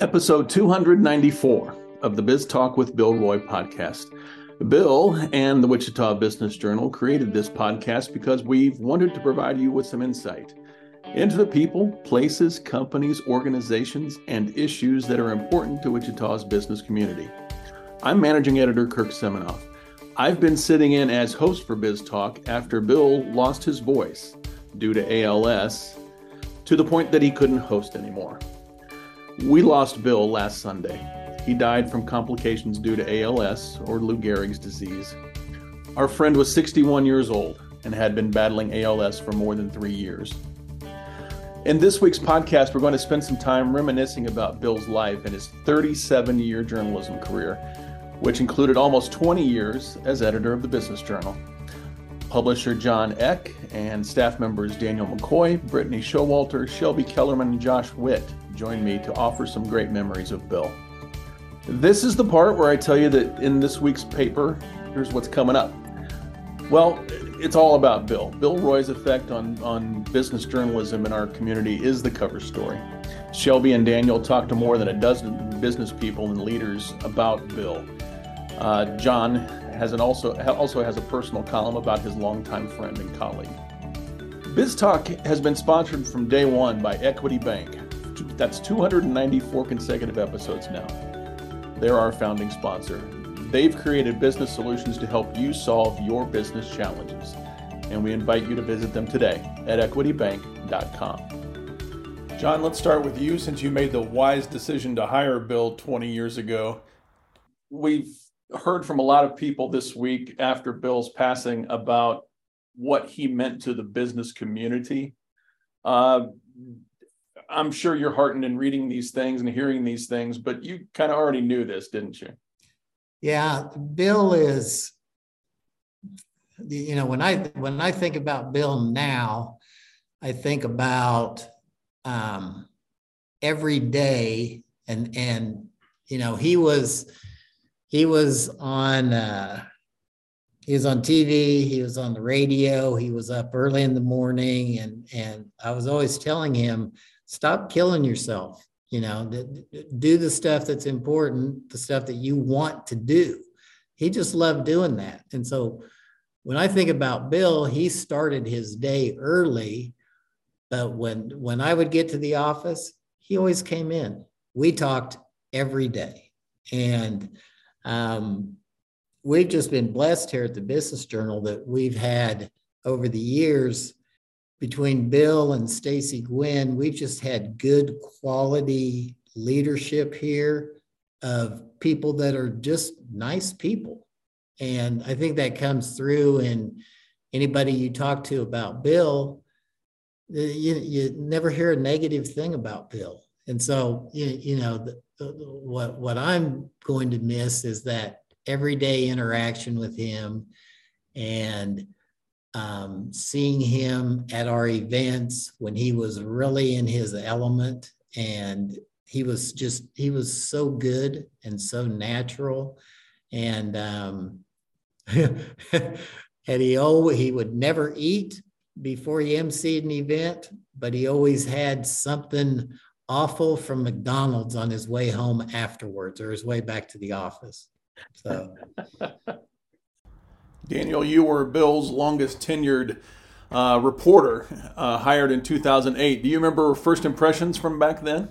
Episode 294 of the Biz Talk with Bill Roy podcast. Bill and the Wichita Business Journal created this podcast because we've wanted to provide you with some insight into the people, places, companies, organizations, and issues that are important to Wichita's business community. I'm managing editor Kirk Seminoff. I've been sitting in as host for Biz Talk after Bill lost his voice due to ALS to the point that he couldn't host anymore. We lost Bill last Sunday. He died from complications due to ALS or Lou Gehrig's disease. Our friend was 61 years old and had been battling ALS for more than three years. In this week's podcast, we're going to spend some time reminiscing about Bill's life and his 37 year journalism career, which included almost 20 years as editor of the Business Journal. Publisher John Eck and staff members Daniel McCoy, Brittany Showalter, Shelby Kellerman, and Josh Witt join me to offer some great memories of Bill. This is the part where I tell you that in this week's paper, here's what's coming up. Well, it's all about Bill. Bill Roy's effect on, on business journalism in our community is the cover story. Shelby and Daniel talked to more than a dozen business people and leaders about Bill. Uh, John has an also also has a personal column about his longtime friend and colleague. Biz Talk has been sponsored from day one by Equity Bank. That's 294 consecutive episodes now. They're our founding sponsor. They've created business solutions to help you solve your business challenges. And we invite you to visit them today at equitybank.com. John, let's start with you since you made the wise decision to hire Bill 20 years ago. We've heard from a lot of people this week after Bill's passing about what he meant to the business community. Uh, I'm sure you're heartened in reading these things and hearing these things, but you kind of already knew this, didn't you? Yeah, Bill is you know when I when I think about Bill now, I think about um, every day and and you know he was he was on uh, he was on TV, he was on the radio, he was up early in the morning, and and I was always telling him, stop killing yourself. You know, do the stuff that's important, the stuff that you want to do. He just loved doing that, and so when I think about Bill, he started his day early, but when when I would get to the office, he always came in. We talked every day, and um, we've just been blessed here at the Business Journal that we've had over the years between Bill and Stacy Gwynn, we've just had good quality leadership here of people that are just nice people. And I think that comes through in anybody you talk to about Bill, you, you never hear a negative thing about Bill. And so, you, you know, what what I'm going to miss is that everyday interaction with him and um, seeing him at our events when he was really in his element and he was just he was so good and so natural and um, and he always he would never eat before he emceed an event but he always had something awful from McDonald's on his way home afterwards or his way back to the office. So, Daniel, you were Bill's longest tenured uh, reporter, uh, hired in 2008. Do you remember first impressions from back then?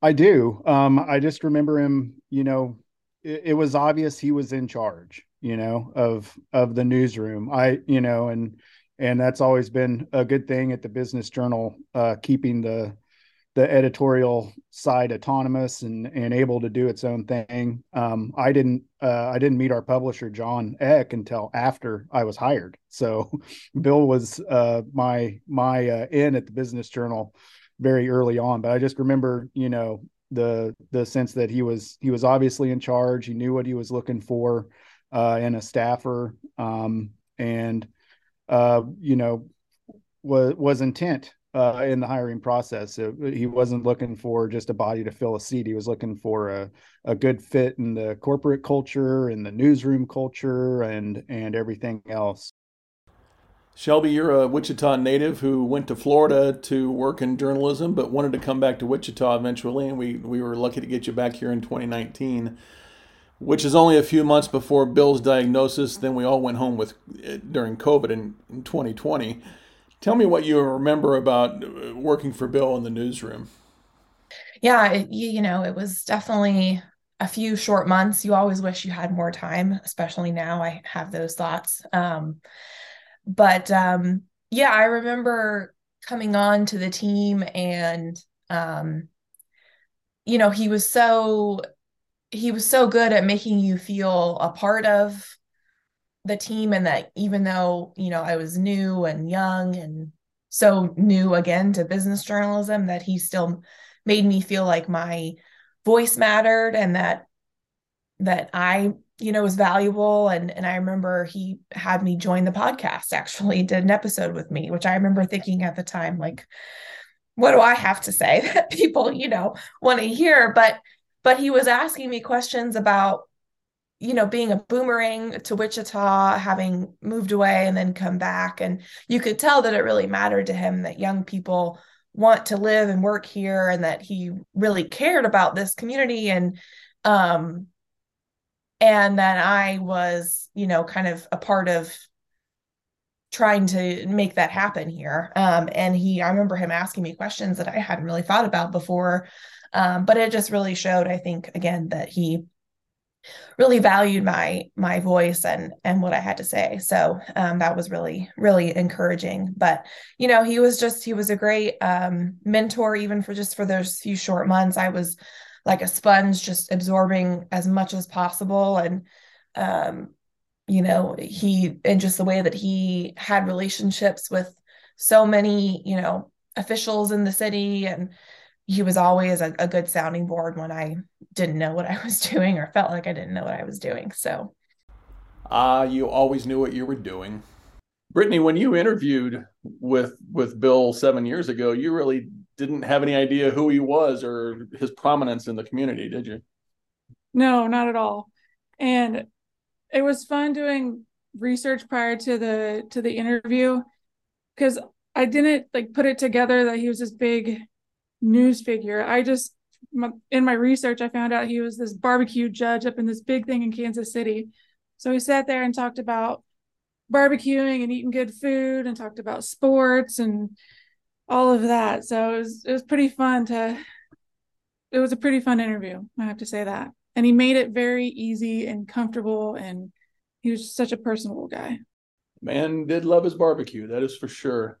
I do. Um, I just remember him. You know, it, it was obvious he was in charge. You know, of of the newsroom. I, you know, and and that's always been a good thing at the Business Journal, uh, keeping the the editorial side autonomous and and able to do its own thing. Um, I didn't uh, I didn't meet our publisher John Eck until after I was hired. So Bill was uh, my my uh, in at the Business Journal very early on. But I just remember you know the the sense that he was he was obviously in charge. He knew what he was looking for uh, in a staffer, um, and uh, you know was was intent uh, in the hiring process. It, he wasn't looking for just a body to fill a seat. He was looking for a, a good fit in the corporate culture and the newsroom culture and and everything else. Shelby, you're a Wichita native who went to Florida to work in journalism, but wanted to come back to Wichita eventually, and we, we were lucky to get you back here in 2019, which is only a few months before Bill's diagnosis. Then we all went home with during COVID in, in 2020. Tell me what you remember about uh, working for Bill in the newsroom. Yeah, it, you know, it was definitely a few short months. You always wish you had more time, especially now. I have those thoughts. Um, but um, yeah, I remember coming on to the team and um, you know, he was so he was so good at making you feel a part of the team and that even though, you know, I was new and young and so new again to business journalism that he still made me feel like my voice mattered and that that I you know was valuable. And and I remember he had me join the podcast actually did an episode with me which I remember thinking at the time like what do I have to say that people you know want to hear? But but he was asking me questions about you know being a boomerang to Wichita having moved away and then come back and you could tell that it really mattered to him that young people want to live and work here and that he really cared about this community and um and that I was, you know, kind of a part of trying to make that happen here. Um, and he, I remember him asking me questions that I hadn't really thought about before. Um, but it just really showed, I think, again, that he really valued my my voice and and what I had to say. So um, that was really really encouraging. But you know, he was just he was a great um, mentor, even for just for those few short months. I was like a sponge, just absorbing as much as possible. And, um, you know, he, and just the way that he had relationships with so many, you know, officials in the city. And he was always a, a good sounding board when I didn't know what I was doing or felt like I didn't know what I was doing. So, ah, uh, you always knew what you were doing. Brittany, when you interviewed with with Bill seven years ago, you really didn't have any idea who he was or his prominence in the community, did you? No, not at all. And it was fun doing research prior to the to the interview because I didn't like put it together that he was this big news figure. I just in my research I found out he was this barbecue judge up in this big thing in Kansas City. So he sat there and talked about barbecuing and eating good food and talked about sports and all of that. So it was it was pretty fun to it was a pretty fun interview, I have to say that. And he made it very easy and comfortable and he was such a personable guy. Man did love his barbecue, that is for sure.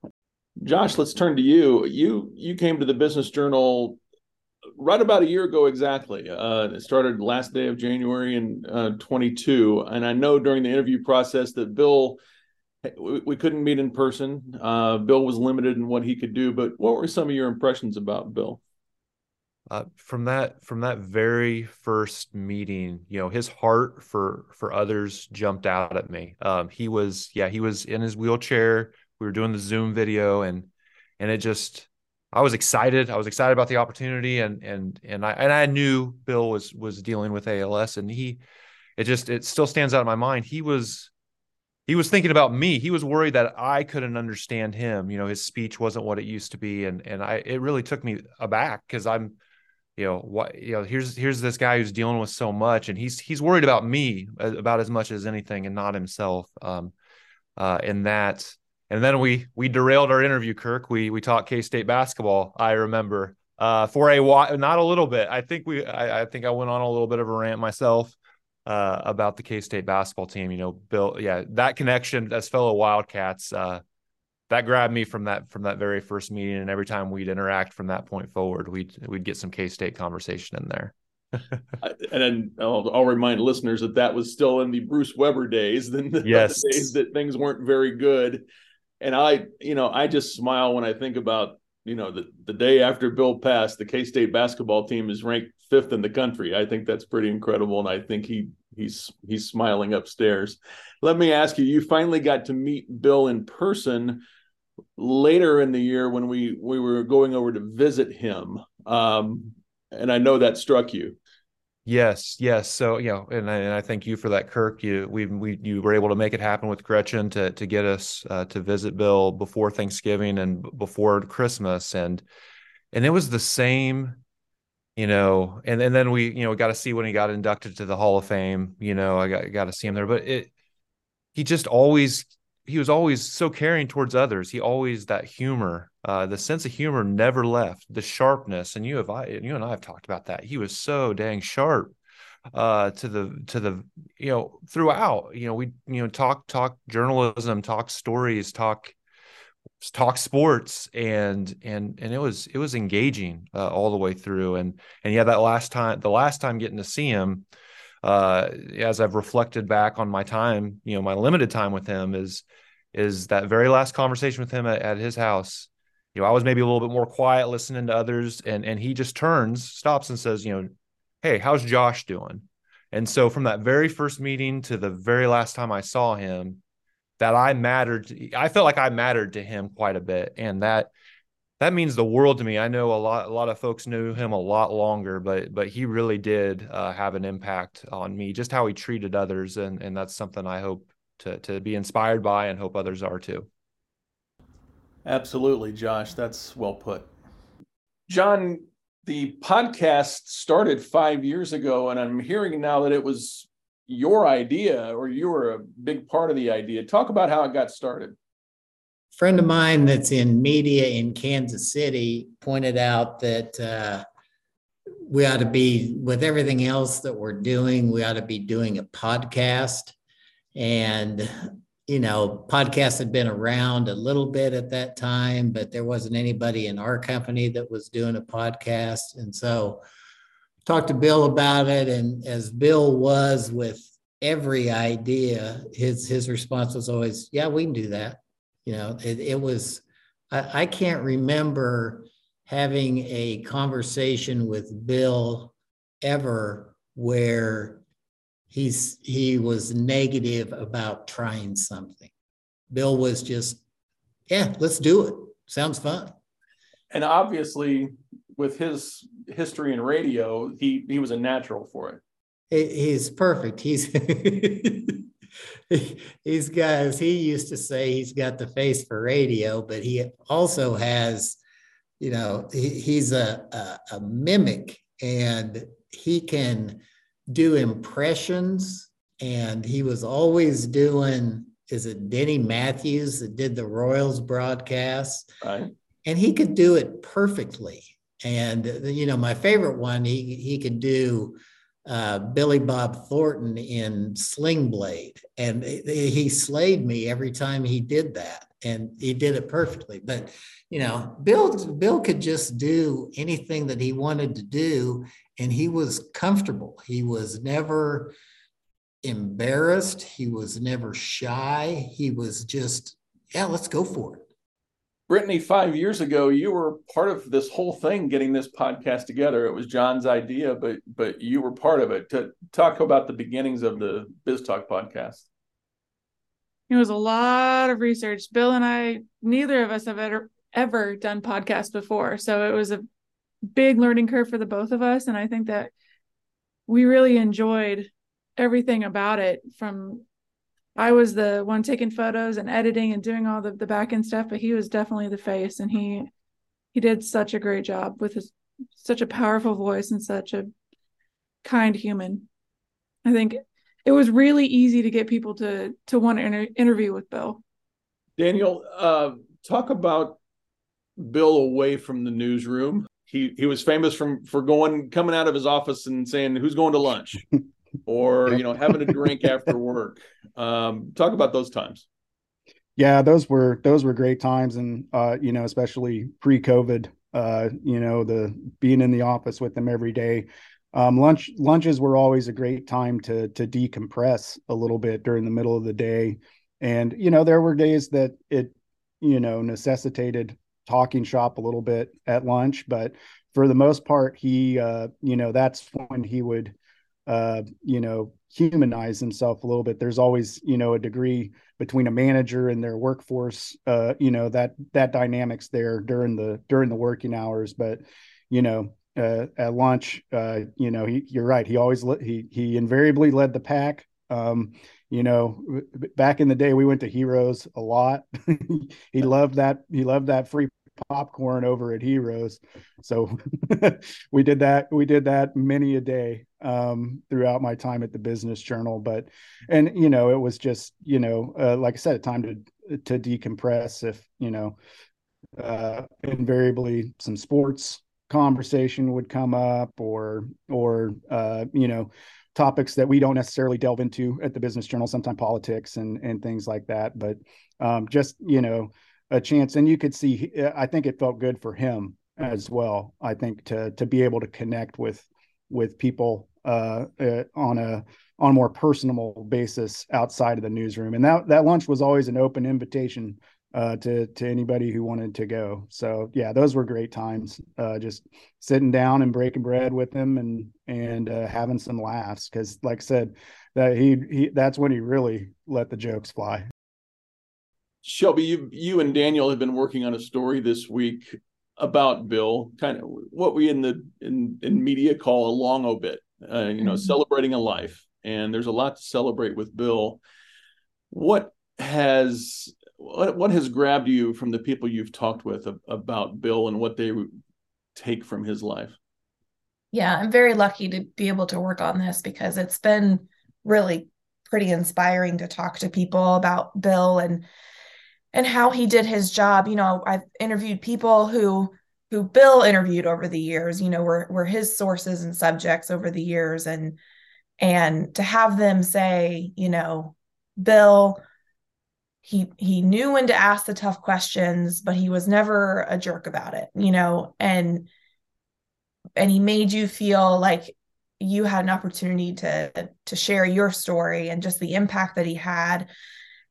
Josh, let's turn to you. You you came to the Business Journal right about a year ago exactly. Uh, it started last day of January in uh, 22, and I know during the interview process that Bill we, couldn't meet in person. Uh, Bill was limited in what he could do, but what were some of your impressions about Bill? Uh, from that from that very first meeting, you know, his heart for for others jumped out at me. Um, he was, yeah, he was in his wheelchair. We were doing the Zoom video, and and it just I was excited. I was excited about the opportunity, and and and I and I knew Bill was was dealing with ALS, and he, it just it still stands out in my mind. He was he was thinking about me. He was worried that I couldn't understand him. You know, his speech wasn't what it used to be, and and I it really took me aback because I'm, you know, what you know here's here's this guy who's dealing with so much, and he's he's worried about me about as much as anything, and not himself. Um, uh, and that and then we we derailed our interview, Kirk. We we talked K State basketball. I remember uh, for a while, not a little bit. I think we I, I, think I went on a little bit of a rant myself uh, about the K State basketball team. You know, Bill, yeah, that connection as fellow Wildcats. Uh, that grabbed me from that from that very first meeting, and every time we'd interact from that point forward, we'd we'd get some K State conversation in there. and then I'll, I'll, remind listeners that that was still in the Bruce Weber days, then the, yes. the days that things weren't very good and I, you know, I just smile when I think about, you know, the, the day after Bill passed, the K State basketball team is ranked fifth in the country. I think that's pretty incredible, and I think he he's he's smiling upstairs. Let me ask you: You finally got to meet Bill in person later in the year when we we were going over to visit him, um, and I know that struck you. Yes, yes. So you know, and I, and I thank you for that, Kirk. You we we you were able to make it happen with Gretchen to to get us uh, to visit Bill before Thanksgiving and before Christmas, and and it was the same, you know. And and then we you know got to see when he got inducted to the Hall of Fame. You know, I got got to see him there, but it he just always he was always so caring towards others. He always that humor, uh, the sense of humor never left. The sharpness, and you have I, you and I have talked about that. He was so dang sharp uh, to the to the you know throughout. You know we you know talk talk journalism, talk stories, talk talk sports, and and and it was it was engaging uh, all the way through. And and yeah, that last time the last time getting to see him. Uh, as I've reflected back on my time, you know, my limited time with him is is that very last conversation with him at, at his house. You know, I was maybe a little bit more quiet listening to others, and and he just turns, stops, and says, you know, hey, how's Josh doing? And so from that very first meeting to the very last time I saw him, that I mattered. I felt like I mattered to him quite a bit, and that that means the world to me. I know a lot a lot of folks knew him a lot longer, but but he really did uh, have an impact on me, just how he treated others, and and that's something I hope to to be inspired by and hope others are too. Absolutely, Josh. That's well put. John, the podcast started five years ago, and I'm hearing now that it was your idea or you were a big part of the idea. Talk about how it got started. A friend of mine that's in media in Kansas City pointed out that uh, we ought to be, with everything else that we're doing, we ought to be doing a podcast. And, you know, podcasts had been around a little bit at that time, but there wasn't anybody in our company that was doing a podcast. And so talked to Bill about it. And as Bill was with every idea, his his response was always, yeah, we can do that. You know, it, it was, I, I can't remember having a conversation with Bill ever where he's he was negative about trying something. Bill was just, yeah, let's do it. Sounds fun. And obviously, with his history in radio, he he was a natural for it. He's perfect. He's he's got, as he used to say, he's got the face for radio, but he also has, you know, he, he's a, a, a mimic and he can do impressions, and he was always doing. Is it Denny Matthews that did the Royals broadcast? Right. And he could do it perfectly. And you know, my favorite one, he he could do uh, Billy Bob Thornton in Sling Blade, and he slayed me every time he did that, and he did it perfectly. But you know, Bill Bill could just do anything that he wanted to do, and he was comfortable. He was never embarrassed. He was never shy. He was just, yeah, let's go for it. Brittany, five years ago, you were part of this whole thing, getting this podcast together. It was John's idea, but but you were part of it. To talk about the beginnings of the Biz Talk podcast. It was a lot of research. Bill and I, neither of us have ever ever done podcasts before, so it was a big learning curve for the both of us. And I think that we really enjoyed everything about it from I was the one taking photos and editing and doing all the, the back end stuff, but he was definitely the face and he he did such a great job with his such a powerful voice and such a kind human. I think it was really easy to get people to to want to inter- interview with Bill. Daniel, uh, talk about Bill away from the newsroom he he was famous from for going coming out of his office and saying who's going to lunch? Or you know having a drink after work. Um, talk about those times. Yeah those were those were great times. And uh, you know especially pre-covid uh, you know the being in the office with them every day. Um, lunch lunches were always a great time to to decompress a little bit during the middle of the day. And you know there were days that it you know necessitated talking shop a little bit at lunch, but for the most part, he, uh, you know, that's when he would, uh, you know, humanize himself a little bit. There's always, you know, a degree between a manager and their workforce, uh, you know, that that dynamics there during the during the working hours. But, you know, uh, at lunch, uh, you know, he, you're right. He always he he invariably led the pack. Um, you know, back in the day, we went to Heroes a lot. he loved that. He loved that free popcorn over at Heroes. So we did that. We did that many a day um, throughout my time at the Business Journal. But and you know, it was just you know, uh, like I said, a time to to decompress. If you know, uh, invariably some sports conversation would come up, or or uh, you know topics that we don't necessarily delve into at the business journal sometimes politics and and things like that but um, just you know a chance and you could see i think it felt good for him as well i think to to be able to connect with with people uh, uh, on a on a more personal basis outside of the newsroom and that that lunch was always an open invitation uh, to to anybody who wanted to go. So yeah, those were great times. Uh, just sitting down and breaking bread with him and and uh, having some laughs because, like I said, that he he that's when he really let the jokes fly. Shelby, you you and Daniel have been working on a story this week about Bill, kind of what we in the in in media call a long obit. Uh, you know, mm-hmm. celebrating a life, and there's a lot to celebrate with Bill. What has what what has grabbed you from the people you've talked with about Bill and what they take from his life? Yeah, I'm very lucky to be able to work on this because it's been really pretty inspiring to talk to people about Bill and and how he did his job. You know, I've interviewed people who who Bill interviewed over the years, you know, were were his sources and subjects over the years and and to have them say, you know, Bill he he knew when to ask the tough questions but he was never a jerk about it you know and and he made you feel like you had an opportunity to to share your story and just the impact that he had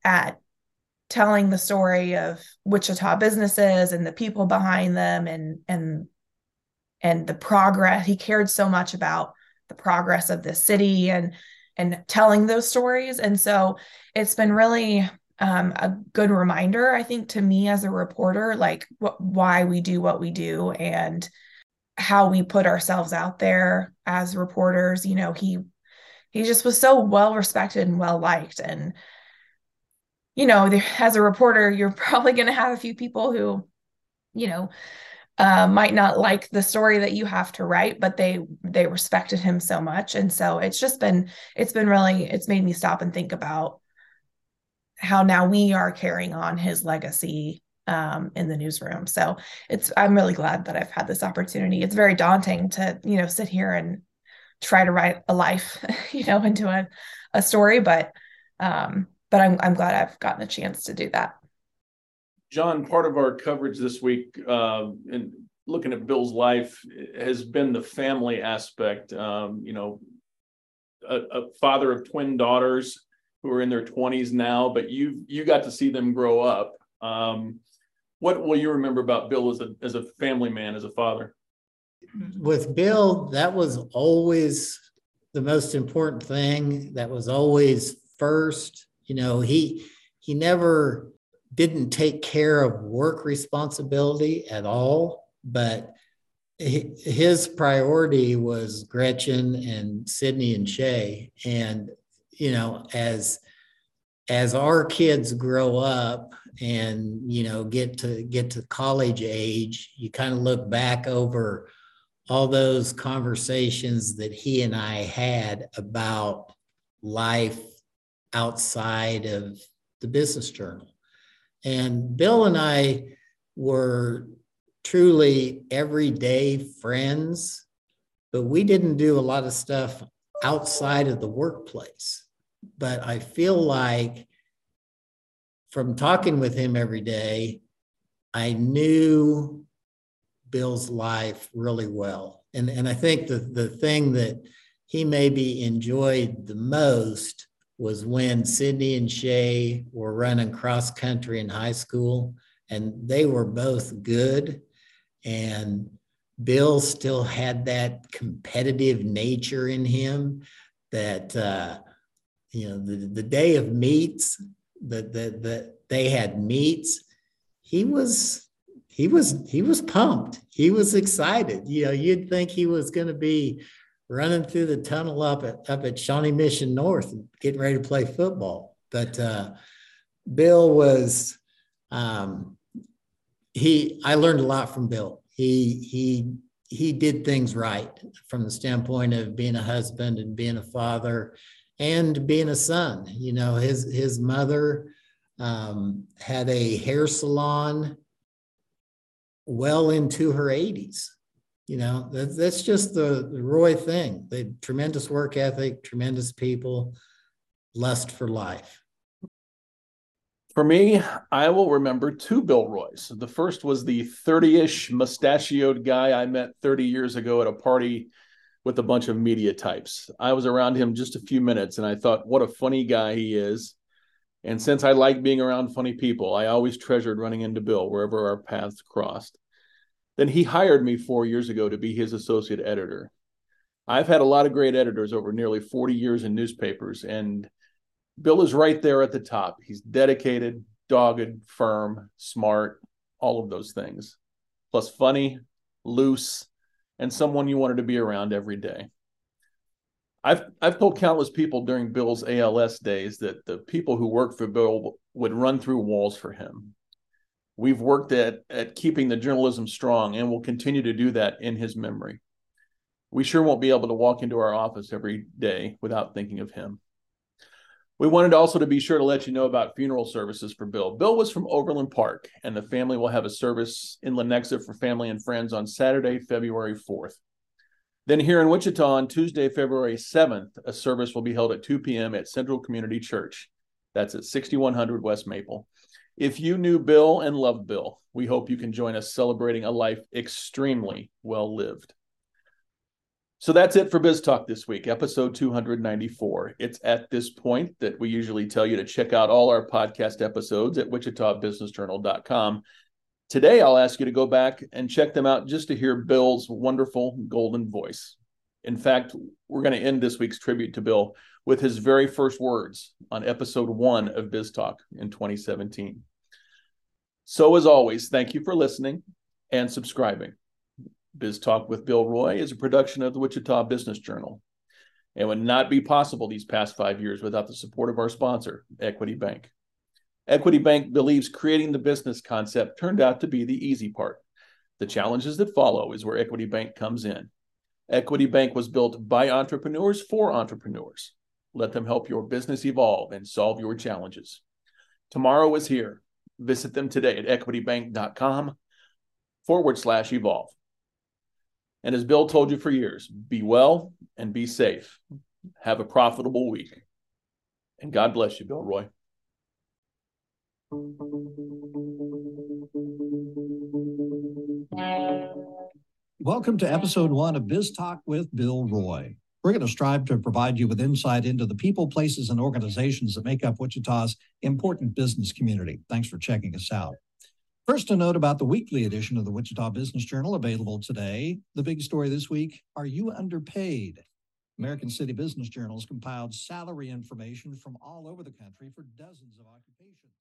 at telling the story of Wichita businesses and the people behind them and and and the progress. He cared so much about the progress of the city and and telling those stories. And so it's been really um, a good reminder, I think, to me as a reporter, like wh- why we do what we do and how we put ourselves out there as reporters. You know, he he just was so well respected and well liked, and you know, there, as a reporter, you're probably going to have a few people who, you know. Uh, might not like the story that you have to write, but they they respected him so much, and so it's just been it's been really it's made me stop and think about how now we are carrying on his legacy um, in the newsroom. So it's I'm really glad that I've had this opportunity. It's very daunting to you know sit here and try to write a life you know into a, a story, but um, but I'm I'm glad I've gotten a chance to do that. John, part of our coverage this week uh, and looking at Bill's life has been the family aspect. Um, you know, a, a father of twin daughters who are in their 20s now, but you you got to see them grow up. Um, what will you remember about Bill as a as a family man, as a father? With Bill, that was always the most important thing. That was always first. You know, he he never didn't take care of work responsibility at all, but his priority was Gretchen and Sydney and Shay. And you know, as as our kids grow up and you know get to get to college age, you kind of look back over all those conversations that he and I had about life outside of the business journal. And Bill and I were truly everyday friends, but we didn't do a lot of stuff outside of the workplace but I feel like from talking with him every day, I knew Bill's life really well. And, and I think the, the thing that he maybe enjoyed the most was when Sydney and Shay were running cross country in high school, and they were both good. And Bill still had that competitive nature in him that uh, you know, the, the day of meets, that the, the, they had meets, he was he was he was pumped. He was excited. You know, you'd think he was going to be running through the tunnel up at up at Shawnee Mission North getting ready to play football. But uh, Bill was um, he. I learned a lot from Bill. He he he did things right from the standpoint of being a husband and being a father and being a son. You know, his his mother um, had a hair salon well into her 80s. You know, that, that's just the, the Roy thing. The tremendous work ethic, tremendous people, lust for life. For me, I will remember two Bill Roys. The first was the 30 ish mustachioed guy I met 30 years ago at a party with a bunch of media types. I was around him just a few minutes and I thought, what a funny guy he is. And since I like being around funny people, I always treasured running into Bill wherever our paths crossed. Then he hired me four years ago to be his associate editor. I've had a lot of great editors over nearly 40 years in newspapers, and Bill is right there at the top. He's dedicated, dogged, firm, smart, all of those things, plus funny, loose, and someone you wanted to be around every day. I've I've told countless people during Bill's ALS days that the people who worked for Bill would run through walls for him. We've worked at at keeping the journalism strong and will continue to do that in his memory. We sure won't be able to walk into our office every day without thinking of him. We wanted also to be sure to let you know about funeral services for Bill. Bill was from Overland Park, and the family will have a service in Lenexa for family and friends on Saturday, February 4th. Then here in Wichita on Tuesday, February 7th, a service will be held at 2 p.m. at Central Community Church. That's at 6100 West Maple. If you knew Bill and loved Bill, we hope you can join us celebrating a life extremely well lived. So that's it for Biz Talk this week, episode 294. It's at this point that we usually tell you to check out all our podcast episodes at wichitabusinessjournal.com. Today, I'll ask you to go back and check them out just to hear Bill's wonderful golden voice. In fact, we're going to end this week's tribute to Bill with his very first words on episode one of Biz Talk in 2017. So, as always, thank you for listening and subscribing. Biz Talk with Bill Roy is a production of the Wichita Business Journal and would not be possible these past five years without the support of our sponsor, Equity Bank. Equity Bank believes creating the business concept turned out to be the easy part. The challenges that follow is where Equity Bank comes in. Equity Bank was built by entrepreneurs for entrepreneurs. Let them help your business evolve and solve your challenges. Tomorrow is here. Visit them today at equitybank.com forward slash evolve. And as Bill told you for years, be well and be safe. Have a profitable week. And God bless you, Bill Roy. Welcome to episode one of Biz Talk with Bill Roy. We're going to strive to provide you with insight into the people, places, and organizations that make up Wichita's important business community. Thanks for checking us out. First, a note about the weekly edition of the Wichita Business Journal available today. The big story this week Are you underpaid? American City Business Journals compiled salary information from all over the country for dozens of occupations.